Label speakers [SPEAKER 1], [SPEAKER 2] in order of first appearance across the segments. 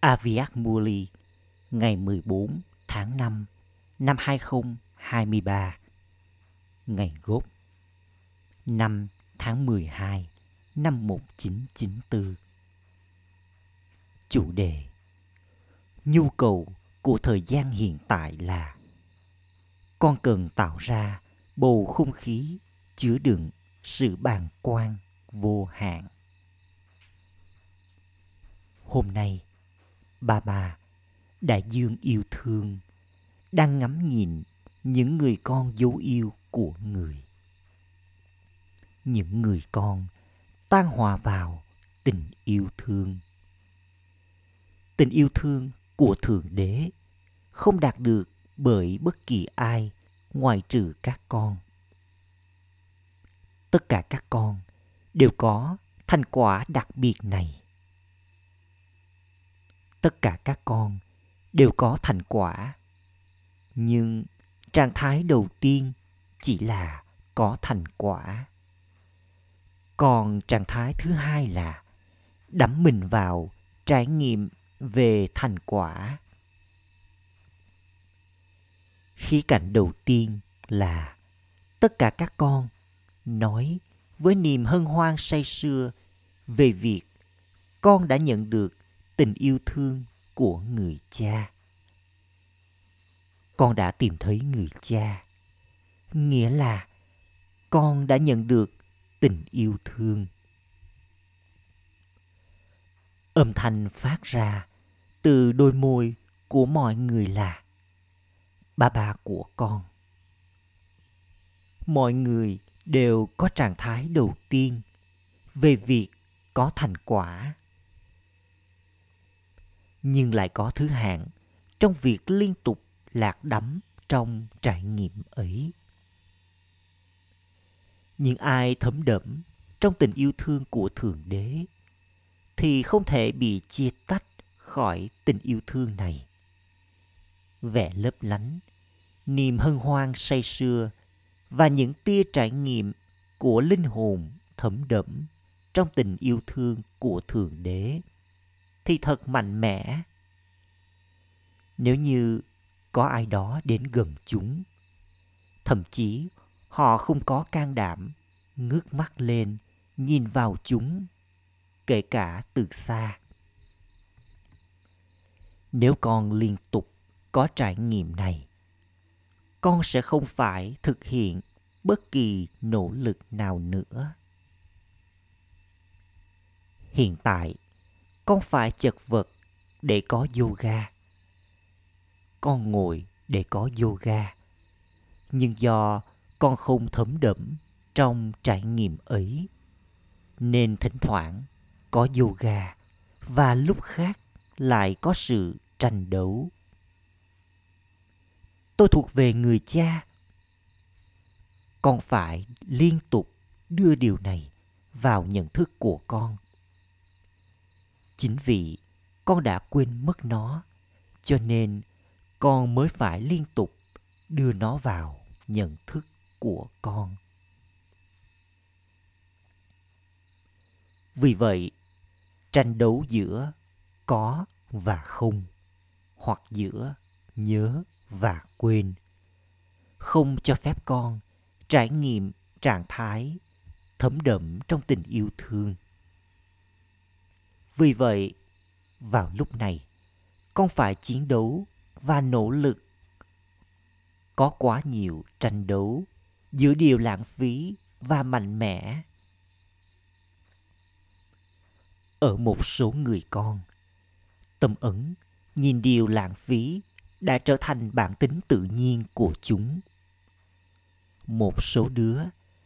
[SPEAKER 1] Aviat Muli ngày 14 tháng 5 năm 2023 ngày gốc 5 tháng 12 năm 1994 Chủ đề Nhu cầu của thời gian hiện tại là con cần tạo ra bầu không khí chứa đựng sự bàng quan vô hạn. Hôm nay, bà bà đại dương yêu thương, đang ngắm nhìn những người con dấu yêu của người. Những người con tan hòa vào tình yêu thương. Tình yêu thương của Thượng Đế không đạt được bởi bất kỳ ai ngoài trừ các con. Tất cả các con đều có thành quả đặc biệt này. Tất cả các con đều có thành quả. Nhưng trạng thái đầu tiên chỉ là có thành quả. Còn trạng thái thứ hai là đắm mình vào trải nghiệm về thành quả khía cạnh đầu tiên là tất cả các con nói với niềm hân hoan say sưa về việc con đã nhận được tình yêu thương của người cha. Con đã tìm thấy người cha, nghĩa là con đã nhận được tình yêu thương. Âm thanh phát ra từ đôi môi của mọi người là, ba ba của con. Mọi người đều có trạng thái đầu tiên về việc có thành quả nhưng lại có thứ hạng trong việc liên tục lạc đắm trong trải nghiệm ấy. Nhưng ai thấm đẫm trong tình yêu thương của thượng đế thì không thể bị chia tách khỏi tình yêu thương này. Vẻ lấp lánh, niềm hân hoan say sưa và những tia trải nghiệm của linh hồn thấm đẫm trong tình yêu thương của thượng đế thì thật mạnh mẽ. Nếu như có ai đó đến gần chúng, thậm chí họ không có can đảm ngước mắt lên, nhìn vào chúng, kể cả từ xa. Nếu con liên tục có trải nghiệm này, con sẽ không phải thực hiện bất kỳ nỗ lực nào nữa. Hiện tại con phải chật vật để có yoga. Con ngồi để có yoga. Nhưng do con không thấm đẫm trong trải nghiệm ấy, nên thỉnh thoảng có yoga và lúc khác lại có sự tranh đấu. Tôi thuộc về người cha. Con phải liên tục đưa điều này vào nhận thức của con chính vì con đã quên mất nó, cho nên con mới phải liên tục đưa nó vào nhận thức của con. Vì vậy, tranh đấu giữa có và không, hoặc giữa nhớ và quên, không cho phép con trải nghiệm trạng thái thấm đậm trong tình yêu thương vì vậy, vào lúc này, con phải chiến đấu và nỗ lực. Có quá nhiều tranh đấu giữa điều lãng phí và mạnh mẽ. Ở một số người con, tâm ấn nhìn điều lãng phí đã trở thành bản tính tự nhiên của chúng. Một số đứa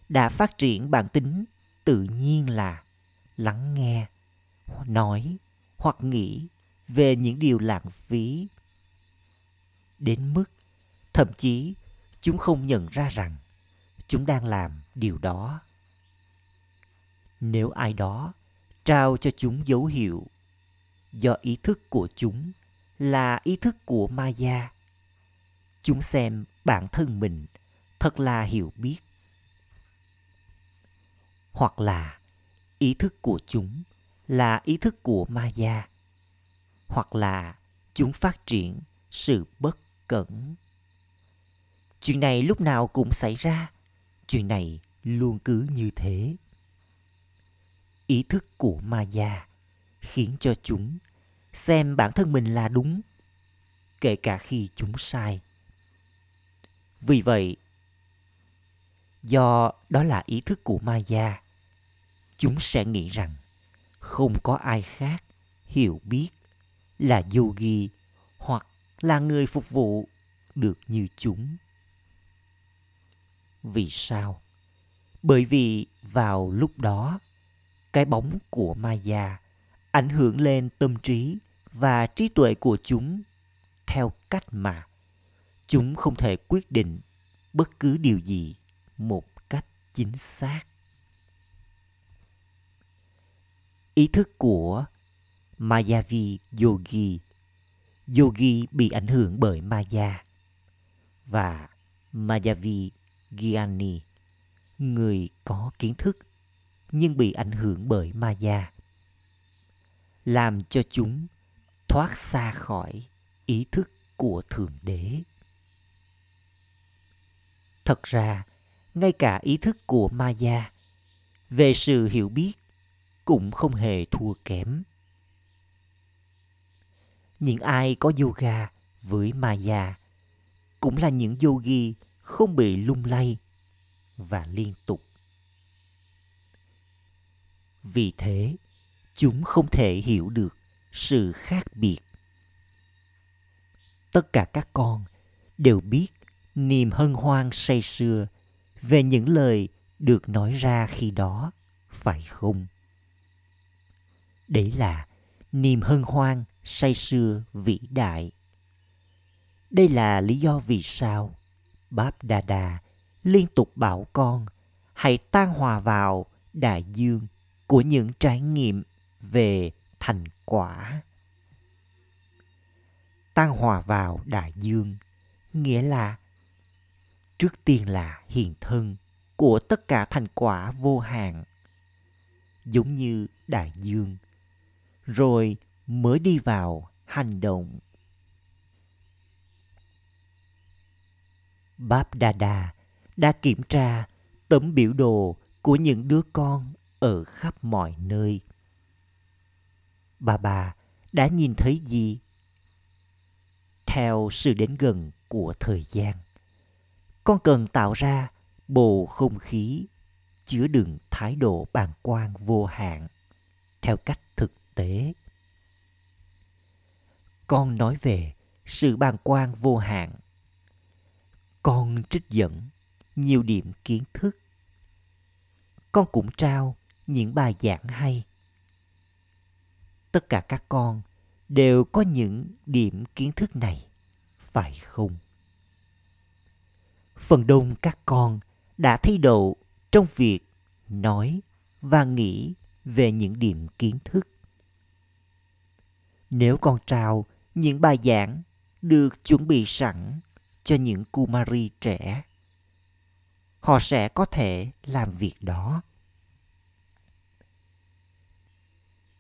[SPEAKER 1] đã phát triển bản tính tự nhiên là lắng nghe nói hoặc nghĩ về những điều lãng phí đến mức, thậm chí, chúng không nhận ra rằng chúng đang làm điều đó nếu ai đó trao cho chúng dấu hiệu do ý thức của chúng là ý thức của Maya. Chúng xem bản thân mình thật là hiểu biết. Hoặc là ý thức của chúng là ý thức của Maya. hoặc là chúng phát triển sự bất cẩn chuyện này lúc nào cũng xảy ra, chuyện này luôn cứ như thế ý thức của ma gia khiến cho chúng xem bản thân mình là đúng, kể cả khi chúng sai vì vậy, do đó là ý thức của ma gia chúng sẽ nghĩ rằng không có ai khác hiểu biết là yogi hoặc là người phục vụ được như chúng. Vì sao? Bởi vì vào lúc đó, cái bóng của maya ảnh hưởng lên tâm trí và trí tuệ của chúng theo cách mà chúng không thể quyết định bất cứ điều gì một cách chính xác. Ý thức của Mayavi Yogi Yogi bị ảnh hưởng bởi Maya và Mayavi Gyani người có kiến thức nhưng bị ảnh hưởng bởi Maya làm cho chúng thoát xa khỏi ý thức của Thượng Đế. Thật ra, ngay cả ý thức của Maya về sự hiểu biết cũng không hề thua kém. Những ai có yoga với Maya cũng là những yogi không bị lung lay và liên tục. Vì thế, chúng không thể hiểu được sự khác biệt. Tất cả các con đều biết niềm hân hoan say sưa về những lời được nói ra khi đó, phải không? Đấy là niềm hân hoan say sưa vĩ đại. Đây là lý do vì sao Báp Đà Đà liên tục bảo con hãy tan hòa vào đại dương của những trải nghiệm về thành quả. Tan hòa vào đại dương nghĩa là trước tiên là hiện thân của tất cả thành quả vô hạn giống như đại dương rồi mới đi vào hành động. Báp đà đà đã kiểm tra tấm biểu đồ của những đứa con ở khắp mọi nơi. Bà bà đã nhìn thấy gì? Theo sự đến gần của thời gian, con cần tạo ra bầu không khí chứa đựng thái độ bàng quan vô hạn theo cách thực tế. Con nói về sự bàng quan vô hạn. Con trích dẫn nhiều điểm kiến thức. Con cũng trao những bài giảng hay. Tất cả các con đều có những điểm kiến thức này, phải không? Phần đông các con đã thay đậu trong việc nói và nghĩ về những điểm kiến thức nếu con trao những bài giảng được chuẩn bị sẵn cho những kumari trẻ, họ sẽ có thể làm việc đó.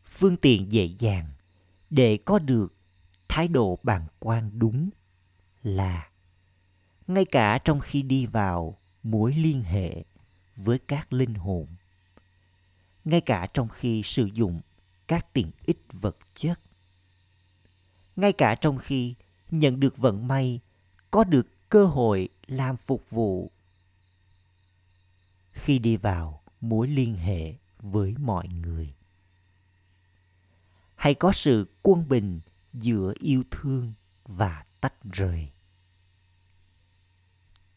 [SPEAKER 1] Phương tiện dễ dàng để có được thái độ bàng quan đúng là ngay cả trong khi đi vào mối liên hệ với các linh hồn, ngay cả trong khi sử dụng các tiện ích vật chất ngay cả trong khi nhận được vận may, có được cơ hội làm phục vụ. Khi đi vào mối liên hệ với mọi người hãy có sự quân bình giữa yêu thương và tách rời.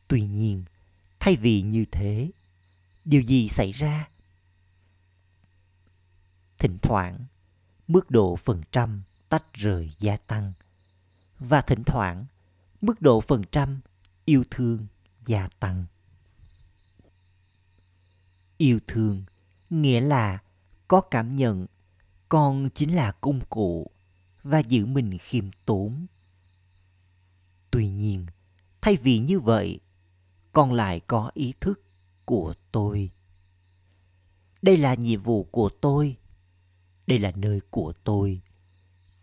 [SPEAKER 1] Tuy nhiên, thay vì như thế, điều gì xảy ra? Thỉnh thoảng, mức độ phần trăm tách rời gia tăng. Và thỉnh thoảng, mức độ phần trăm yêu thương gia tăng. Yêu thương nghĩa là có cảm nhận con chính là công cụ và giữ mình khiêm tốn. Tuy nhiên, thay vì như vậy, con lại có ý thức của tôi. Đây là nhiệm vụ của tôi. Đây là nơi của tôi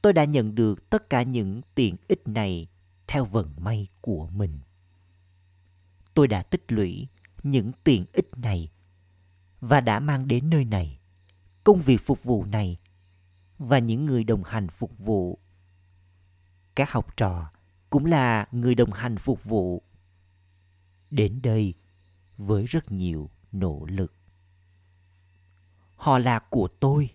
[SPEAKER 1] tôi đã nhận được tất cả những tiện ích này theo vận may của mình. Tôi đã tích lũy những tiện ích này và đã mang đến nơi này công việc phục vụ này và những người đồng hành phục vụ. Các học trò cũng là người đồng hành phục vụ. Đến đây với rất nhiều nỗ lực. Họ là của tôi.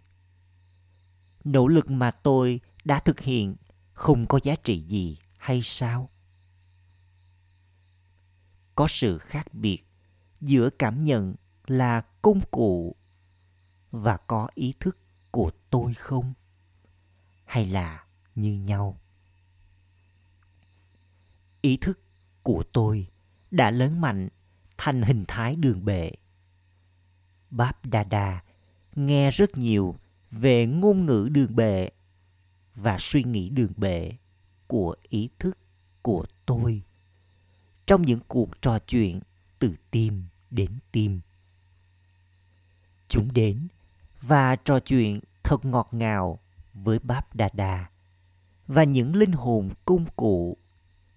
[SPEAKER 1] Nỗ lực mà tôi đã thực hiện không có giá trị gì hay sao? Có sự khác biệt giữa cảm nhận là công cụ và có ý thức của tôi không? Hay là như nhau? Ý thức của tôi đã lớn mạnh thành hình thái đường bệ. Báp đa đa nghe rất nhiều về ngôn ngữ đường bệ và suy nghĩ đường bệ của ý thức của tôi. Trong những cuộc trò chuyện từ tim đến tim, chúng đến và trò chuyện thật ngọt ngào với báp đà đà và những linh hồn cung cụ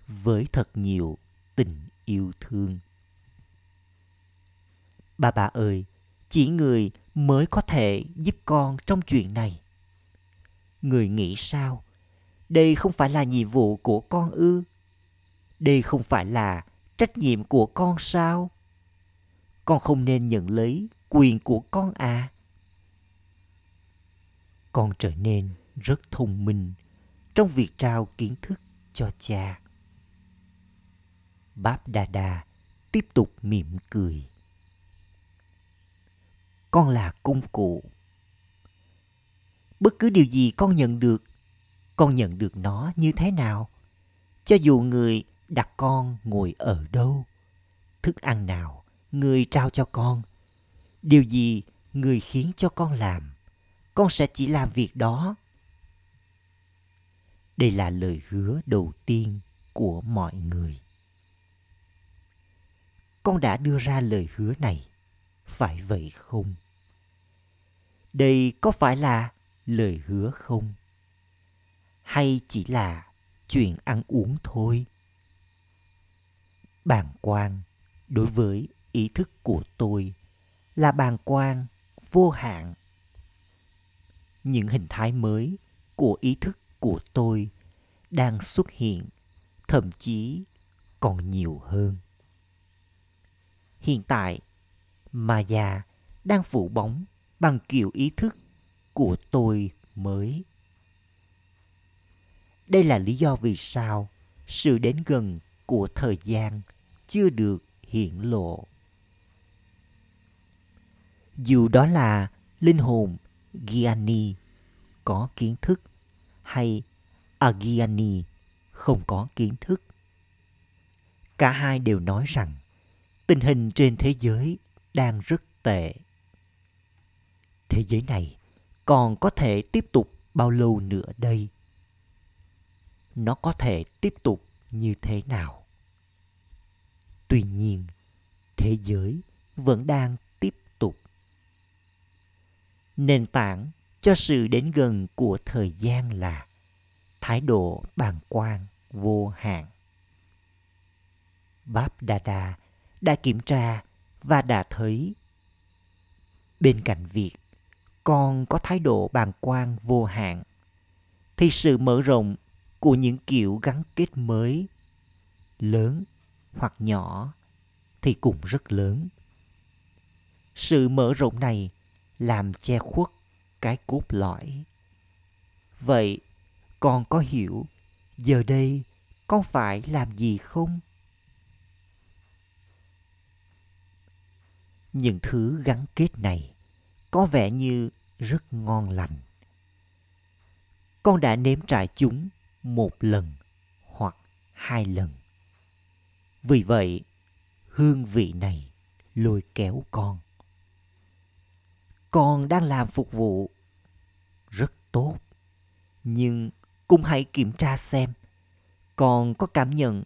[SPEAKER 1] với thật nhiều tình yêu thương. Bà bà ơi, chỉ người mới có thể giúp con trong chuyện này người nghĩ sao? Đây không phải là nhiệm vụ của con ư? Đây không phải là trách nhiệm của con sao? Con không nên nhận lấy quyền của con à? Con trở nên rất thông minh trong việc trao kiến thức cho cha. Báp đa đa tiếp tục mỉm cười. Con là công cụ bất cứ điều gì con nhận được, con nhận được nó như thế nào? Cho dù người đặt con ngồi ở đâu, thức ăn nào người trao cho con, điều gì người khiến cho con làm, con sẽ chỉ làm việc đó. Đây là lời hứa đầu tiên của mọi người. Con đã đưa ra lời hứa này, phải vậy không? Đây có phải là lời hứa không? Hay chỉ là chuyện ăn uống thôi? Bàn quan đối với ý thức của tôi là bàn quan vô hạn. Những hình thái mới của ý thức của tôi đang xuất hiện, thậm chí còn nhiều hơn. Hiện tại, maya đang phủ bóng bằng kiểu ý thức của tôi mới đây là lý do vì sao sự đến gần của thời gian chưa được hiện lộ dù đó là linh hồn Gyani có kiến thức hay Agyani không có kiến thức. Cả hai đều nói rằng tình hình trên thế giới đang rất tệ. Thế giới này còn có thể tiếp tục bao lâu nữa đây? Nó có thể tiếp tục như thế nào? Tuy nhiên, thế giới vẫn đang tiếp tục. Nền tảng cho sự đến gần của thời gian là thái độ bàng quan vô hạn. Báp Đà Đà đã kiểm tra và đã thấy bên cạnh việc con có thái độ bàng quan vô hạn, thì sự mở rộng của những kiểu gắn kết mới, lớn hoặc nhỏ, thì cũng rất lớn. Sự mở rộng này làm che khuất cái cốt lõi. Vậy con có hiểu giờ đây con phải làm gì không? Những thứ gắn kết này có vẻ như rất ngon lành. Con đã nếm trải chúng một lần hoặc hai lần. Vì vậy, hương vị này lôi kéo con. Con đang làm phục vụ rất tốt, nhưng cũng hãy kiểm tra xem con có cảm nhận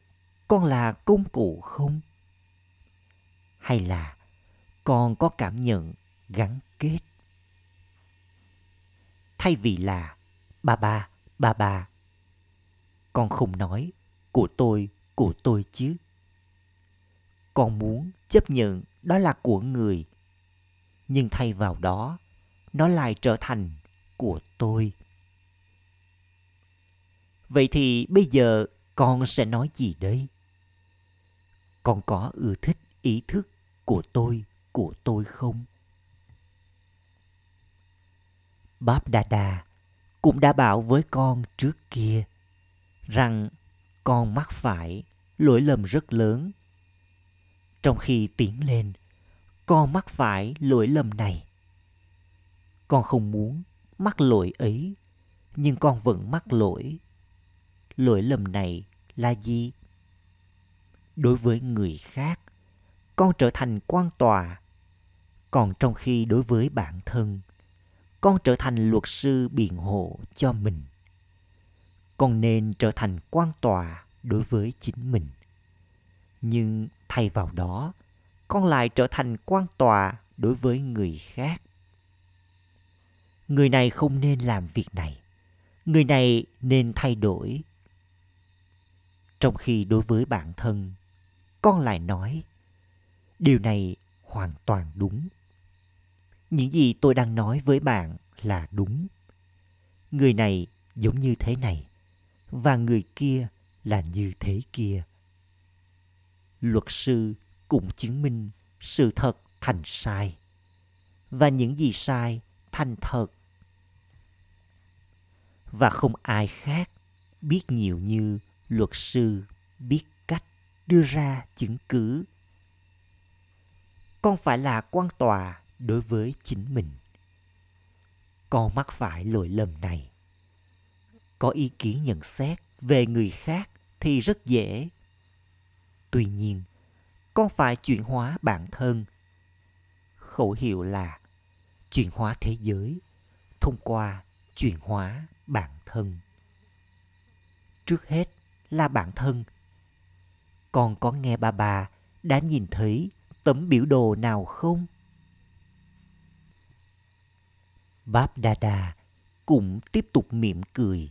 [SPEAKER 1] con là công cụ không? Hay là con có cảm nhận gắn kết thay vì là bà bà ba ba. Con không nói của tôi, của tôi chứ. Con muốn chấp nhận đó là của người. Nhưng thay vào đó, nó lại trở thành của tôi. Vậy thì bây giờ con sẽ nói gì đây? Con có ưa thích ý thức của tôi, của tôi không? Báp Đà Đà cũng đã bảo với con trước kia rằng con mắc phải lỗi lầm rất lớn. Trong khi tiến lên, con mắc phải lỗi lầm này. Con không muốn mắc lỗi ấy, nhưng con vẫn mắc lỗi. Lỗi lầm này là gì? Đối với người khác, con trở thành quan tòa. Còn trong khi đối với bản thân, con trở thành luật sư biện hộ cho mình. Con nên trở thành quan tòa đối với chính mình. Nhưng thay vào đó, con lại trở thành quan tòa đối với người khác. Người này không nên làm việc này. Người này nên thay đổi. Trong khi đối với bản thân, con lại nói, điều này hoàn toàn đúng những gì tôi đang nói với bạn là đúng. Người này giống như thế này, và người kia là như thế kia. Luật sư cũng chứng minh sự thật thành sai, và những gì sai thành thật. Và không ai khác biết nhiều như luật sư biết cách đưa ra chứng cứ. Con phải là quan tòa đối với chính mình. Con mắc phải lỗi lầm này. Có ý kiến nhận xét về người khác thì rất dễ. Tuy nhiên con phải chuyển hóa bản thân? Khẩu hiệu là chuyển hóa thế giới thông qua chuyển hóa bản thân. Trước hết là bản thân. Con có nghe ba bà đã nhìn thấy tấm biểu đồ nào không? Báp Đa Đa cũng tiếp tục mỉm cười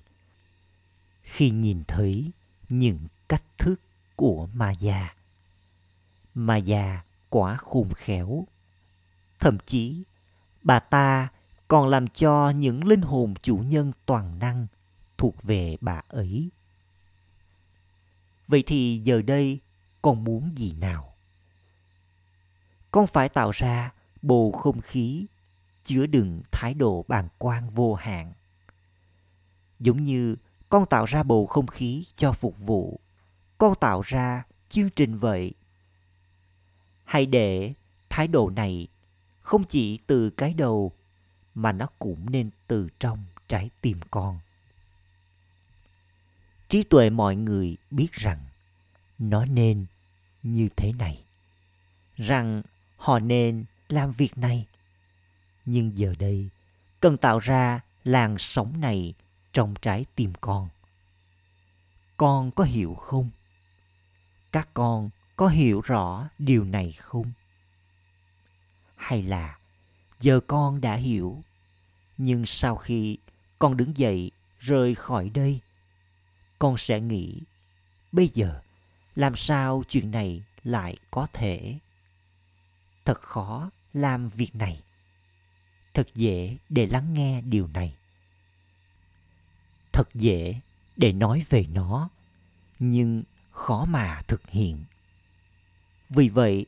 [SPEAKER 1] khi nhìn thấy những cách thức của Maya. Maya quá khôn khéo. Thậm chí, bà ta còn làm cho những linh hồn chủ nhân toàn năng thuộc về bà ấy. Vậy thì giờ đây con muốn gì nào? Con phải tạo ra bầu không khí chứa đựng thái độ bàng quan vô hạn. Giống như con tạo ra bầu không khí cho phục vụ, con tạo ra chương trình vậy. Hãy để thái độ này không chỉ từ cái đầu mà nó cũng nên từ trong trái tim con. Trí tuệ mọi người biết rằng nó nên như thế này, rằng họ nên làm việc này nhưng giờ đây, cần tạo ra làn sóng này trong trái tim con. Con có hiểu không? Các con có hiểu rõ điều này không? Hay là giờ con đã hiểu, nhưng sau khi con đứng dậy rời khỏi đây, con sẽ nghĩ, bây giờ làm sao chuyện này lại có thể? Thật khó làm việc này thật dễ để lắng nghe điều này. Thật dễ để nói về nó, nhưng khó mà thực hiện. Vì vậy,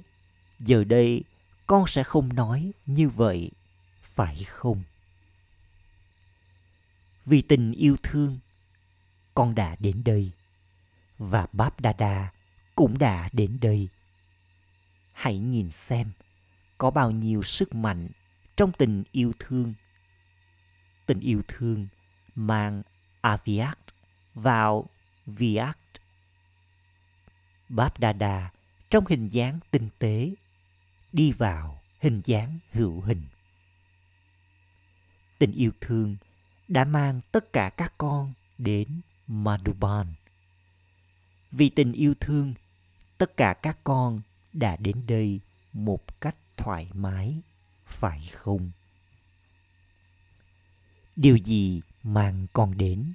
[SPEAKER 1] giờ đây con sẽ không nói như vậy, phải không? Vì tình yêu thương, con đã đến đây và báp đa đa cũng đã đến đây. Hãy nhìn xem có bao nhiêu sức mạnh trong tình yêu thương. Tình yêu thương mang aviat vào viat. Báp Đa Đa trong hình dáng tinh tế đi vào hình dáng hữu hình. Tình yêu thương đã mang tất cả các con đến Madhuban. Vì tình yêu thương, tất cả các con đã đến đây một cách thoải mái phải không? Điều gì mang con đến?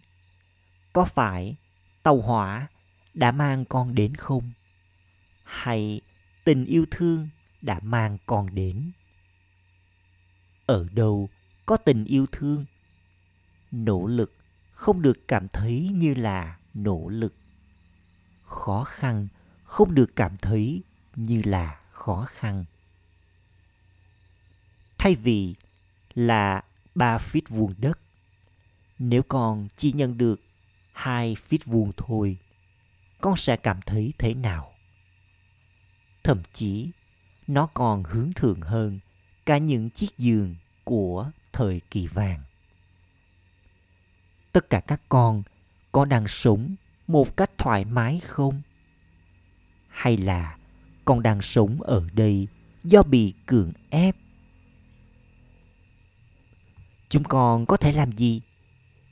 [SPEAKER 1] Có phải tàu hỏa đã mang con đến không? Hay tình yêu thương đã mang con đến? Ở đâu có tình yêu thương? Nỗ lực không được cảm thấy như là nỗ lực. Khó khăn không được cảm thấy như là khó khăn thay vì là ba feet vuông đất, nếu con chỉ nhận được hai feet vuông thôi, con sẽ cảm thấy thế nào? Thậm chí, nó còn hướng thượng hơn cả những chiếc giường của thời kỳ vàng. Tất cả các con có đang sống một cách thoải mái không? Hay là con đang sống ở đây do bị cưỡng ép? Chúng con có thể làm gì?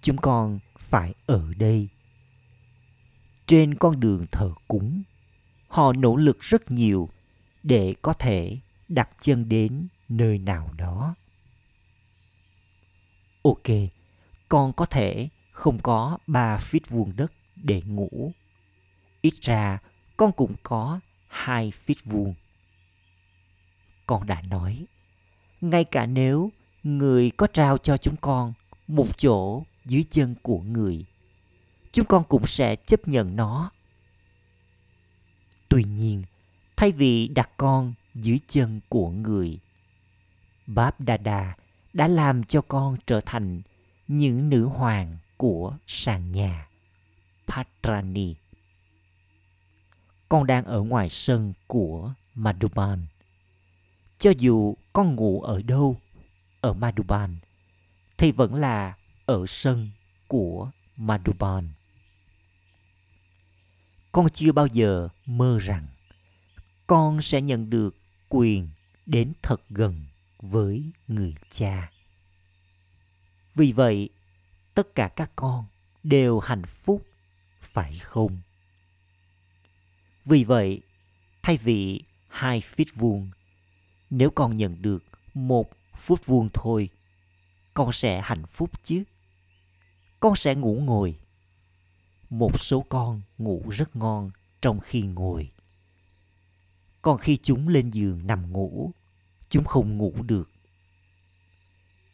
[SPEAKER 1] Chúng con phải ở đây. Trên con đường thờ cúng, họ nỗ lực rất nhiều để có thể đặt chân đến nơi nào đó. Ok, con có thể không có ba feet vuông đất để ngủ. Ít ra, con cũng có hai feet vuông. Con đã nói, ngay cả nếu người có trao cho chúng con một chỗ dưới chân của người, chúng con cũng sẽ chấp nhận nó. Tuy nhiên, thay vì đặt con dưới chân của người, báp đà đã làm cho con trở thành những nữ hoàng của sàn nhà patrani con đang ở ngoài sân của madhuban cho dù con ngủ ở đâu ở madhuban thì vẫn là ở sân của madhuban con chưa bao giờ mơ rằng con sẽ nhận được quyền đến thật gần với người cha. Vì vậy, tất cả các con đều hạnh phúc, phải không? Vì vậy, thay vì hai feet vuông, nếu con nhận được một phút vuông thôi. Con sẽ hạnh phúc chứ. Con sẽ ngủ ngồi. Một số con ngủ rất ngon trong khi ngồi. Còn khi chúng lên giường nằm ngủ, chúng không ngủ được.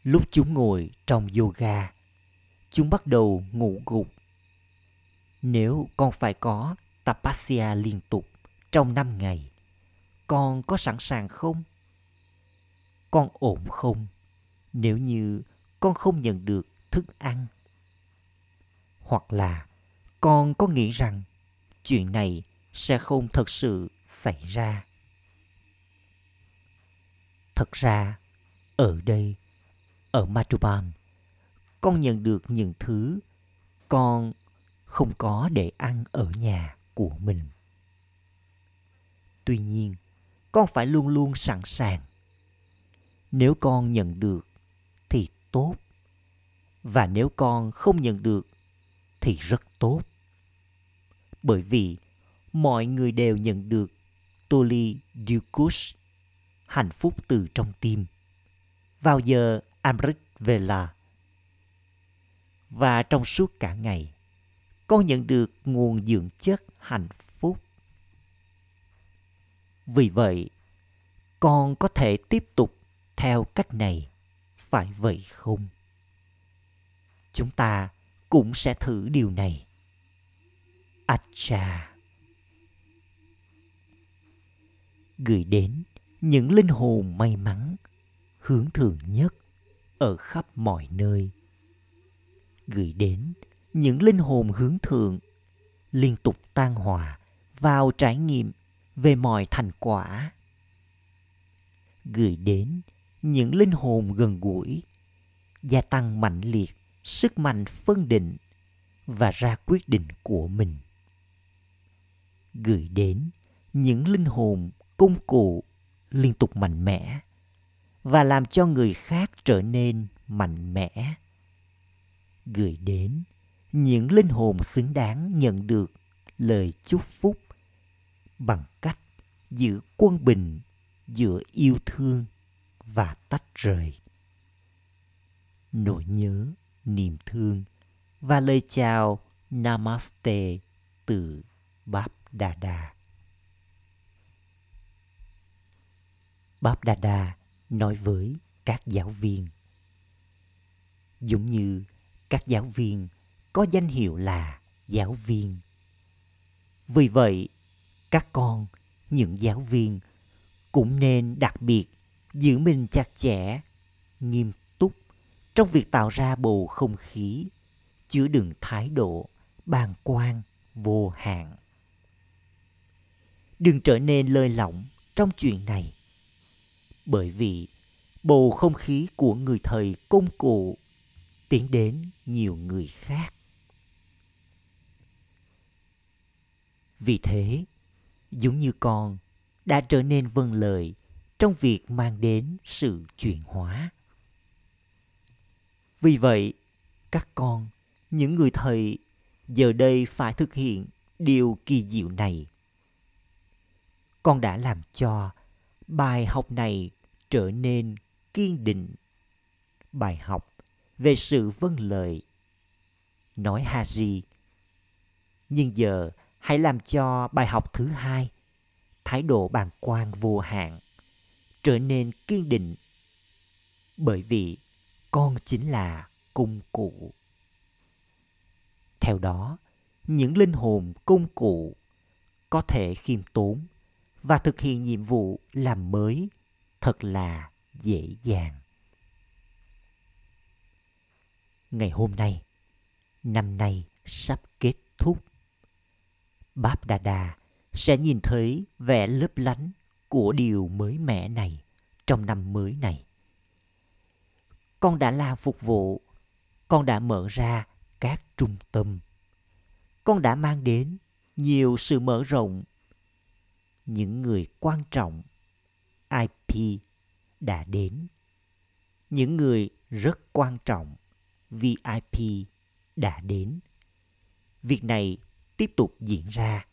[SPEAKER 1] Lúc chúng ngồi trong yoga, chúng bắt đầu ngủ gục. Nếu con phải có tapasya liên tục trong năm ngày, con có sẵn sàng không? Con ổn không? Nếu như con không nhận được thức ăn, hoặc là con có nghĩ rằng chuyện này sẽ không thật sự xảy ra? Thật ra, ở đây, ở Matuban con nhận được những thứ con không có để ăn ở nhà của mình. Tuy nhiên, con phải luôn luôn sẵn sàng nếu con nhận được thì tốt và nếu con không nhận được thì rất tốt bởi vì mọi người đều nhận được Toli Dukus, hạnh phúc từ trong tim, vào giờ Amrit Vela. Và trong suốt cả ngày, con nhận được nguồn dưỡng chất hạnh phúc. Vì vậy, con có thể tiếp tục theo cách này, phải vậy không? Chúng ta cũng sẽ thử điều này. Acha gửi đến những linh hồn may mắn hướng thượng nhất ở khắp mọi nơi gửi đến những linh hồn hướng thượng liên tục tan hòa vào trải nghiệm về mọi thành quả gửi đến những linh hồn gần gũi, gia tăng mạnh liệt, sức mạnh phân định và ra quyết định của mình. Gửi đến những linh hồn công cụ liên tục mạnh mẽ và làm cho người khác trở nên mạnh mẽ. Gửi đến những linh hồn xứng đáng nhận được lời chúc phúc bằng cách giữ quân bình giữa yêu thương và tách rời nỗi nhớ niềm thương và lời chào Namaste từ Báp Đà Đà. Báp Đà Đà nói với các giáo viên giống như các giáo viên có danh hiệu là giáo viên. Vì vậy, các con, những giáo viên cũng nên đặc biệt giữ mình chặt chẽ, nghiêm túc trong việc tạo ra bầu không khí chứa đựng thái độ bàng quan vô hạn. Đừng trở nên lơi lỏng trong chuyện này. Bởi vì bầu không khí của người thầy công cụ tiến đến nhiều người khác. Vì thế, giống như con đã trở nên vâng lời trong việc mang đến sự chuyển hóa. Vì vậy, các con, những người thầy giờ đây phải thực hiện điều kỳ diệu này. Con đã làm cho bài học này trở nên kiên định. Bài học về sự vâng lời. Nói Haji. Nhưng giờ hãy làm cho bài học thứ hai, thái độ bàng quan vô hạn, trở nên kiên định. Bởi vì con chính là công cụ. Theo đó, những linh hồn công cụ có thể khiêm tốn và thực hiện nhiệm vụ làm mới thật là dễ dàng. Ngày hôm nay, năm nay sắp kết thúc. Báp Đà Đà sẽ nhìn thấy vẻ lấp lánh của điều mới mẻ này trong năm mới này. Con đã làm phục vụ, con đã mở ra các trung tâm. Con đã mang đến nhiều sự mở rộng. Những người quan trọng IP đã đến. Những người rất quan trọng VIP đã đến. Việc này tiếp tục diễn ra.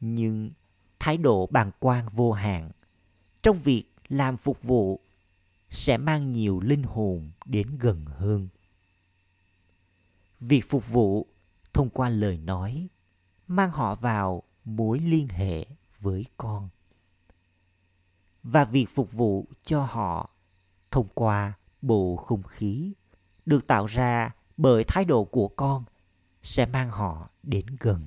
[SPEAKER 1] Nhưng thái độ bàng quan vô hạn. Trong việc làm phục vụ, sẽ mang nhiều linh hồn đến gần hơn. Việc phục vụ thông qua lời nói mang họ vào mối liên hệ với con. Và việc phục vụ cho họ thông qua bầu không khí được tạo ra bởi thái độ của con sẽ mang họ đến gần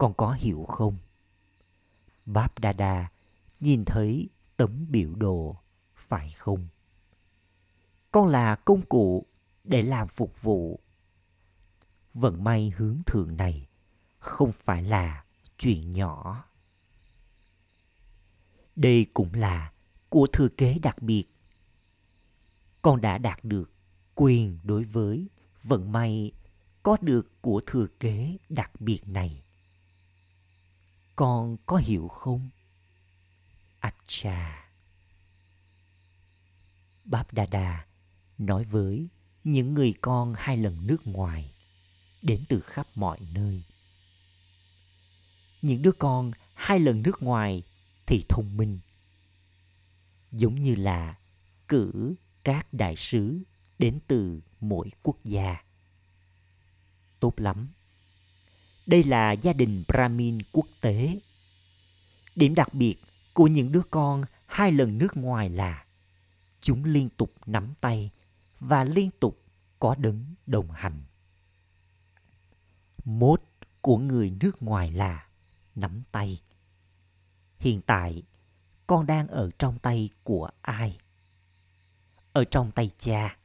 [SPEAKER 1] con có hiểu không? Báp đa đa nhìn thấy tấm biểu đồ, phải không? Con là công cụ để làm phục vụ. Vận may hướng thượng này không phải là chuyện nhỏ. Đây cũng là của thừa kế đặc biệt. Con đã đạt được quyền đối với vận may có được của thừa kế đặc biệt này con có hiểu không? Acha. Báp đà đà nói với những người con hai lần nước ngoài đến từ khắp mọi nơi. Những đứa con hai lần nước ngoài thì thông minh, giống như là cử các đại sứ đến từ mỗi quốc gia. Tốt lắm đây là gia đình brahmin quốc tế. Điểm đặc biệt của những đứa con hai lần nước ngoài là chúng liên tục nắm tay và liên tục có đấng đồng hành. Mốt của người nước ngoài là nắm tay. Hiện tại, con đang ở trong tay của ai? Ở trong tay cha.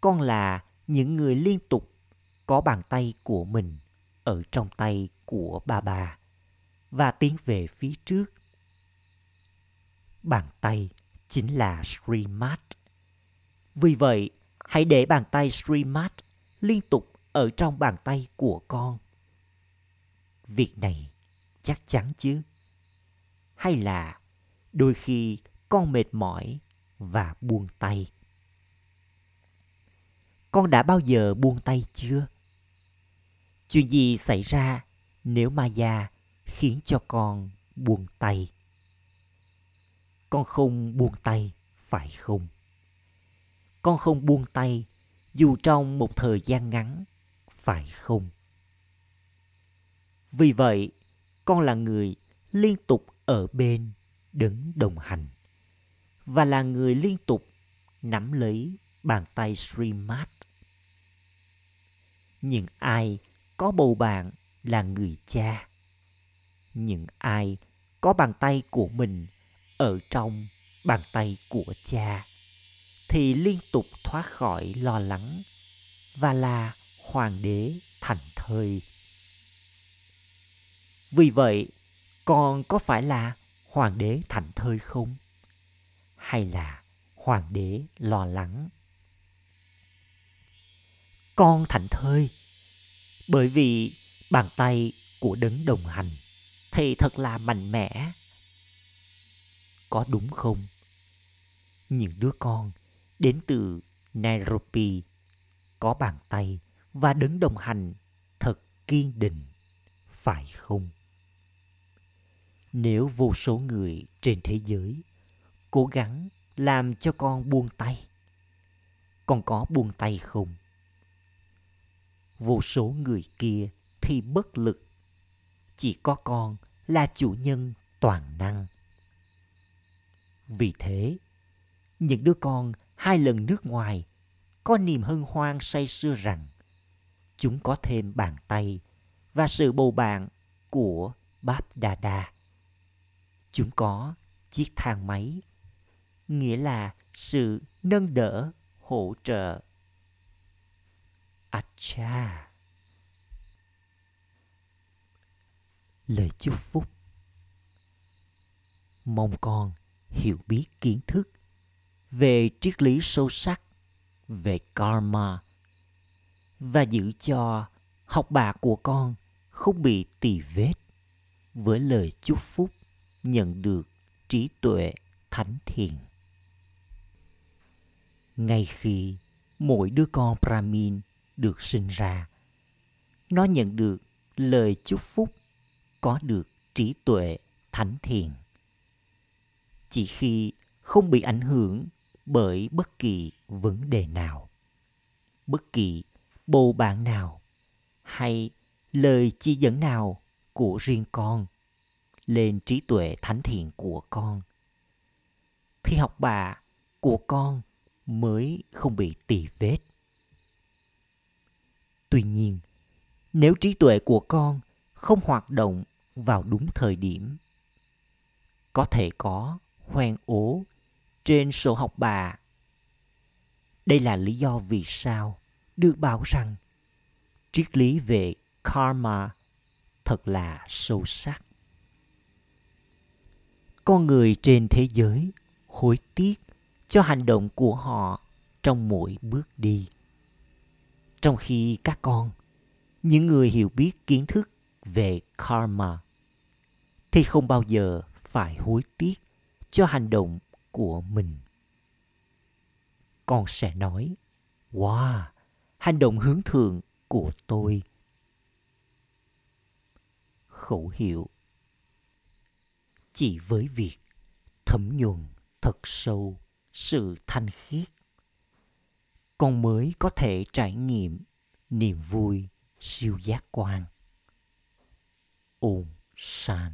[SPEAKER 1] Con là những người liên tục có bàn tay của mình ở trong tay của bà bà và tiến về phía trước bàn tay chính là Srimat. Vì vậy, hãy để bàn tay Srimat liên tục ở trong bàn tay của con. Việc này chắc chắn chứ? Hay là đôi khi con mệt mỏi và buông tay? Con đã bao giờ buông tay chưa? Chuyện gì xảy ra nếu Maya khiến cho con buông tay? Con không buông tay, phải không? Con không buông tay dù trong một thời gian ngắn phải không vì vậy con là người liên tục ở bên đứng đồng hành và là người liên tục nắm lấy bàn tay Srimad. Những ai có bầu bạn là người cha. Những ai có bàn tay của mình ở trong bàn tay của cha thì liên tục thoát khỏi lo lắng và là hoàng đế thành thơi. Vì vậy, con có phải là hoàng đế thành thơi không? Hay là hoàng đế lo lắng? Con thành thơi bởi vì bàn tay của đấng đồng hành thì thật là mạnh mẽ. Có đúng không? Những đứa con đến từ Nairobi có bàn tay và đứng đồng hành thật kiên định, phải không? Nếu vô số người trên thế giới cố gắng làm cho con buông tay, con có buông tay không? Vô số người kia thì bất lực, chỉ có con là chủ nhân toàn năng. Vì thế, những đứa con hai lần nước ngoài có niềm hân hoan say sưa rằng chúng có thêm bàn tay và sự bầu bạn của Báp Đà Đa. Chúng có chiếc thang máy, nghĩa là sự nâng đỡ, hỗ trợ. Acha. Lời chúc phúc Mong con hiểu biết kiến thức về triết lý sâu sắc về karma và giữ cho học bạ của con không bị tỳ vết với lời chúc phúc nhận được trí tuệ thánh thiện. Ngay khi mỗi đứa con Brahmin được sinh ra, nó nhận được lời chúc phúc có được trí tuệ thánh thiện. Chỉ khi không bị ảnh hưởng bởi bất kỳ vấn đề nào bất kỳ bầu bạn nào hay lời chỉ dẫn nào của riêng con lên trí tuệ thánh thiện của con thì học bà của con mới không bị tỳ vết tuy nhiên, nếu trí tuệ của con không hoạt động vào đúng thời điểm, có thể có hoen ố trên sổ học bà. Đây là lý do vì sao được bảo rằng triết lý về karma thật là sâu sắc. Con người trên thế giới hối tiếc cho hành động của họ trong mỗi bước đi. Trong khi các con, những người hiểu biết kiến thức về karma, thì không bao giờ phải hối tiếc cho hành động của mình. Con sẽ nói wow hành động hướng thượng của tôi. Khẩu hiệu chỉ với việc thấm nhuần thật sâu sự thanh khiết con mới có thể trải nghiệm niềm vui siêu giác quan. Ôm san